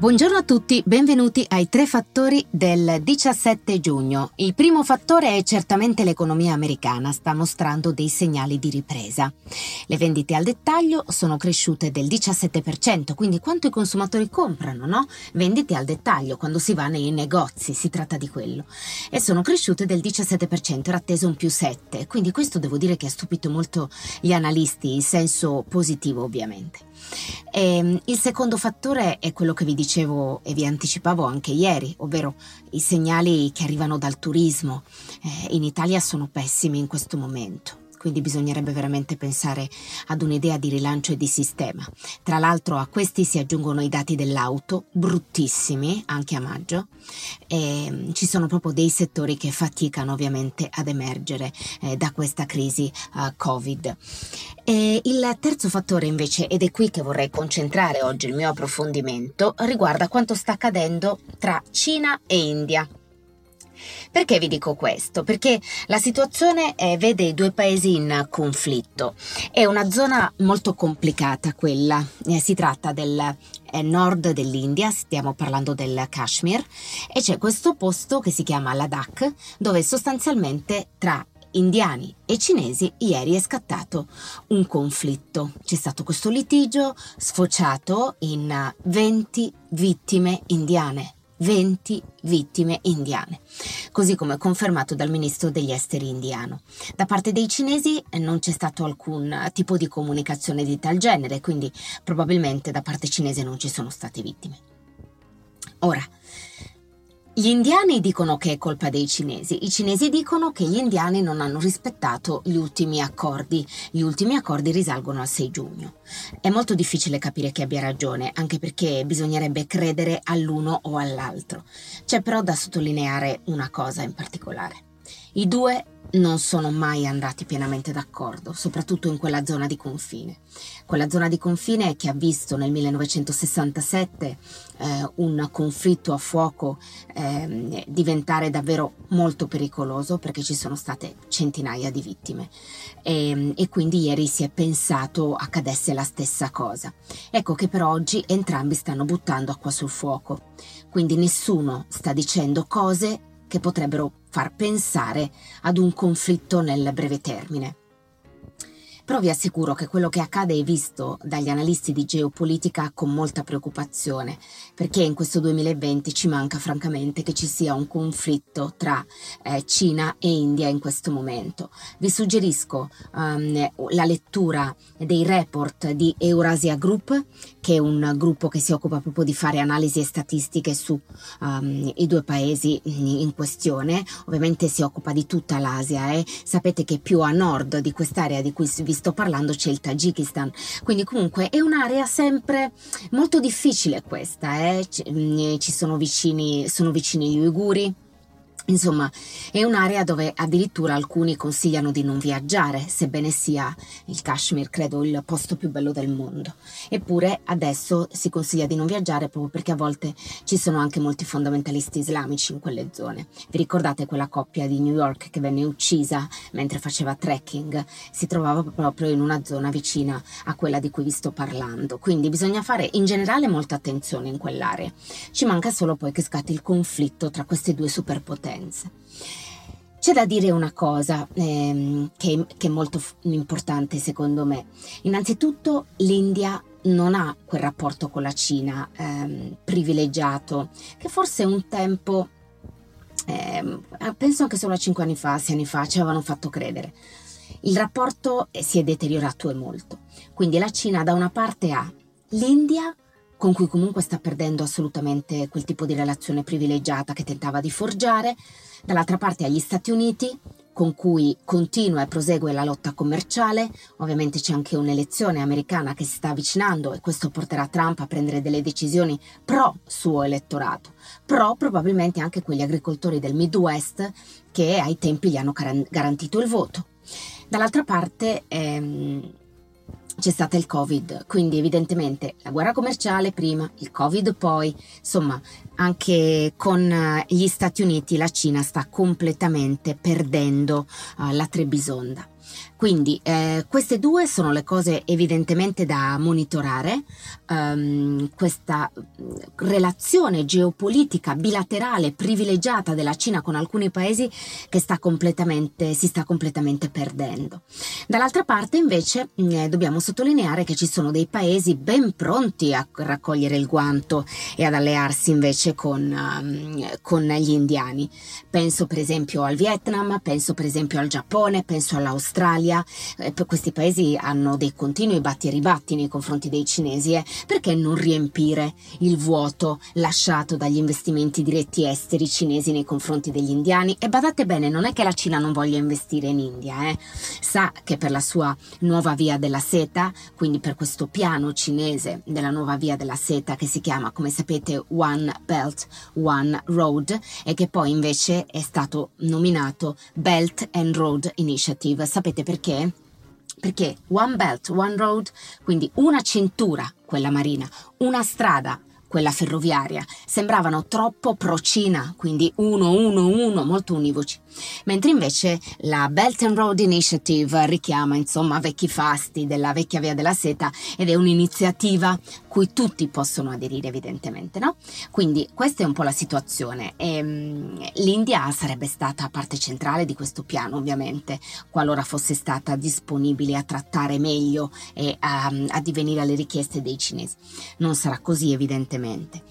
Buongiorno a tutti, benvenuti ai tre fattori del 17 giugno. Il primo fattore è certamente l'economia americana, sta mostrando dei segnali di ripresa. Le vendite al dettaglio sono cresciute del 17%, quindi quanto i consumatori comprano, no? Vendite al dettaglio, quando si va nei negozi, si tratta di quello. E sono cresciute del 17%, era atteso un più 7, quindi questo devo dire che ha stupito molto gli analisti, in senso positivo ovviamente. E ehm, il secondo fattore è quello che vi dicevo e vi anticipavo anche ieri, ovvero i segnali che arrivano dal turismo. Eh, in Italia sono pessimi in questo momento quindi bisognerebbe veramente pensare ad un'idea di rilancio e di sistema. Tra l'altro a questi si aggiungono i dati dell'auto, bruttissimi anche a maggio, e mm, ci sono proprio dei settori che faticano ovviamente ad emergere eh, da questa crisi uh, Covid. E il terzo fattore invece, ed è qui che vorrei concentrare oggi il mio approfondimento, riguarda quanto sta accadendo tra Cina e India. Perché vi dico questo? Perché la situazione eh, vede i due paesi in conflitto. È una zona molto complicata quella. Eh, si tratta del eh, nord dell'India, stiamo parlando del Kashmir, e c'è questo posto che si chiama Ladakh, dove sostanzialmente tra indiani e cinesi ieri è scattato un conflitto. C'è stato questo litigio sfociato in 20 vittime indiane. 20 vittime indiane, così come confermato dal ministro degli esteri indiano. Da parte dei cinesi non c'è stato alcun tipo di comunicazione di tal genere, quindi probabilmente da parte cinese non ci sono state vittime. Ora, gli indiani dicono che è colpa dei cinesi, i cinesi dicono che gli indiani non hanno rispettato gli ultimi accordi. Gli ultimi accordi risalgono al 6 giugno. È molto difficile capire chi abbia ragione, anche perché bisognerebbe credere all'uno o all'altro. C'è però da sottolineare una cosa in particolare. I due non sono mai andati pienamente d'accordo, soprattutto in quella zona di confine. Quella zona di confine che ha visto nel 1967 eh, un conflitto a fuoco eh, diventare davvero molto pericoloso perché ci sono state centinaia di vittime e, e quindi ieri si è pensato accadesse la stessa cosa. Ecco che per oggi entrambi stanno buttando acqua sul fuoco, quindi nessuno sta dicendo cose che potrebbero far pensare ad un conflitto nel breve termine. Però vi assicuro che quello che accade è visto dagli analisti di geopolitica con molta preoccupazione, perché in questo 2020 ci manca francamente che ci sia un conflitto tra eh, Cina e India in questo momento. Vi suggerisco um, la lettura dei report di Eurasia Group, che è un gruppo che si occupa proprio di fare analisi e statistiche su um, i due paesi in questione. Ovviamente si occupa di tutta l'Asia e eh. sapete che più a nord di quest'area di cui vi sto parlando c'è il Tagikistan, quindi comunque è un'area sempre molto difficile questa, eh? ci, ci sono vicini, sono vicini gli uiguri, Insomma, è un'area dove addirittura alcuni consigliano di non viaggiare, sebbene sia il Kashmir, credo, il posto più bello del mondo. Eppure adesso si consiglia di non viaggiare proprio perché a volte ci sono anche molti fondamentalisti islamici in quelle zone. Vi ricordate quella coppia di New York che venne uccisa mentre faceva trekking? Si trovava proprio in una zona vicina a quella di cui vi sto parlando. Quindi bisogna fare in generale molta attenzione in quell'area. Ci manca solo poi che scatti il conflitto tra queste due superpotenze differenze. C'è da dire una cosa ehm, che, che, è molto f- importante secondo me. Innanzitutto l'India non ha quel rapporto con la Cina ehm, privilegiato che forse un tempo, ehm, penso anche solo a cinque anni fa, sei anni fa, ci avevano fatto credere. Il rapporto si è deteriorato e molto. Quindi la Cina da una parte ha l'India con cui comunque sta perdendo assolutamente quel tipo di relazione privilegiata che tentava di forgiare, dall'altra parte agli Stati Uniti con cui continua e prosegue la lotta commerciale. Ovviamente c'è anche un'elezione americana che si sta avvicinando e questo porterà Trump a prendere delle decisioni pro suo elettorato, pro probabilmente anche quegli agricoltori del Midwest che ai tempi gli hanno garantito il voto. Dall'altra parte ehm, c'è stato il Covid, quindi evidentemente la guerra commerciale prima, il Covid poi, insomma, anche con eh, gli Stati Uniti la Cina sta completamente perdendo uh, la Trebisonda. Quindi eh, queste due sono le cose evidentemente da monitorare, um, questa mm, relazione geopolitica bilaterale privilegiata della Cina con alcuni paesi che sta si sta completamente perdendo. Dall'altra parte invece mm, eh, dobbiamo sottolineare che ci sono dei paesi ben pronti a raccogliere il guanto e ad allearsi invece con, um, con gli indiani. Penso per esempio al Vietnam, penso per esempio al Giappone, penso all'Australia Italia, eh, questi paesi hanno dei continui batti e ribatti nei confronti dei cinesi, eh, perché non riempire il vuoto lasciato dagli investimenti diretti esteri cinesi nei confronti degli indiani? E badate bene, non è che la Cina non voglia investire in India, eh. sa che per la sua nuova via della seta, quindi per questo piano cinese della nuova via della seta che si chiama, come sapete, One Belt, One Road, e che poi invece è stato nominato Belt and Road Initiative. Sapete perché? Perché? Perché One Belt, One Road, quindi una cintura, quella marina, una strada, quella ferroviaria, sembravano troppo pro-Cina, quindi uno, uno, uno, molto univoci. Mentre invece la Belt and Road Initiative richiama insomma vecchi fasti della vecchia via della seta ed è un'iniziativa cui tutti possono aderire evidentemente, no? Quindi questa è un po' la situazione e um, l'India sarebbe stata parte centrale di questo piano ovviamente, qualora fosse stata disponibile a trattare meglio e a, a divenire alle richieste dei cinesi. Non sarà così evidentemente evidentemente,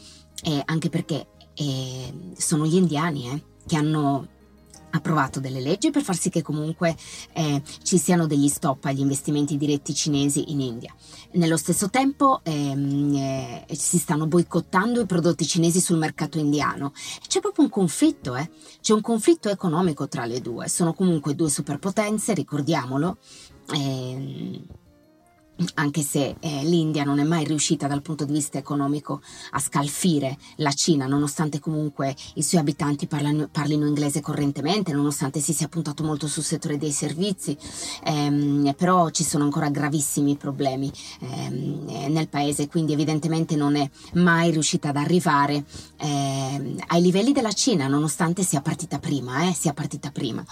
eh, anche perché eh, sono gli indiani eh, che hanno approvato delle leggi per far sì che comunque eh, ci siano degli stop agli investimenti diretti cinesi in India. Nello stesso tempo ehm, eh, si stanno boicottando i prodotti cinesi sul mercato indiano. C'è proprio un conflitto, eh? c'è un conflitto economico tra le due. Sono comunque due superpotenze, ricordiamolo. Ehm, anche se eh, l'India non è mai riuscita dal punto di vista economico a scalfire la Cina, nonostante comunque i suoi abitanti parlano, parlino inglese correntemente, nonostante si sia puntato molto sul settore dei servizi, ehm, però ci sono ancora gravissimi problemi ehm, nel paese, quindi evidentemente non è mai riuscita ad arrivare ehm, ai livelli della Cina, nonostante sia partita prima, eh, sia partita prima.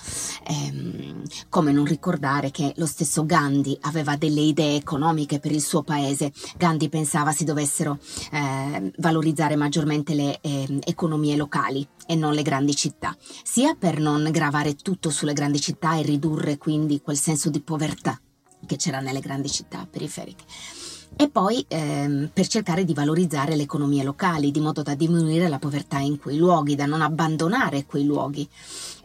Ehm, come non ricordare che lo stesso Gandhi aveva delle idee economiche economiche per il suo paese. Gandhi pensava si dovessero eh, valorizzare maggiormente le eh, economie locali e non le grandi città, sia per non gravare tutto sulle grandi città e ridurre quindi quel senso di povertà che c'era nelle grandi città periferiche e poi ehm, per cercare di valorizzare le economie locali, di modo da diminuire la povertà in quei luoghi, da non abbandonare quei luoghi.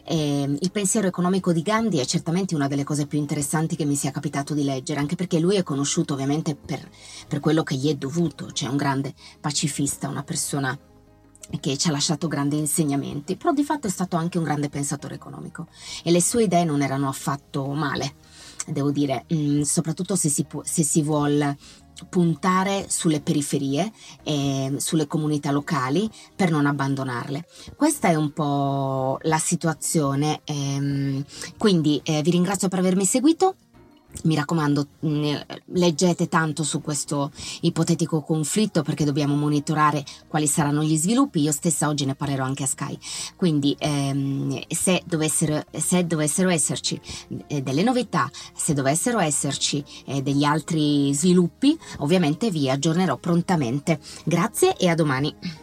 E il pensiero economico di Gandhi è certamente una delle cose più interessanti che mi sia capitato di leggere, anche perché lui è conosciuto ovviamente per, per quello che gli è dovuto, cioè un grande pacifista, una persona che ci ha lasciato grandi insegnamenti, però di fatto è stato anche un grande pensatore economico e le sue idee non erano affatto male, devo dire, mm, soprattutto se si, può, se si vuole puntare sulle periferie e sulle comunità locali per non abbandonarle. Questa è un po' la situazione, ehm, quindi eh, vi ringrazio per avermi seguito mi raccomando, leggete tanto su questo ipotetico conflitto perché dobbiamo monitorare quali saranno gli sviluppi. Io stessa oggi ne parlerò anche a Sky. Quindi, ehm, se, dovessero, se, dovessero, esserci eh, delle novità, se dovessero esserci eh, degli altri sviluppi, ovviamente vi aggiornerò prontamente. Grazie e a domani.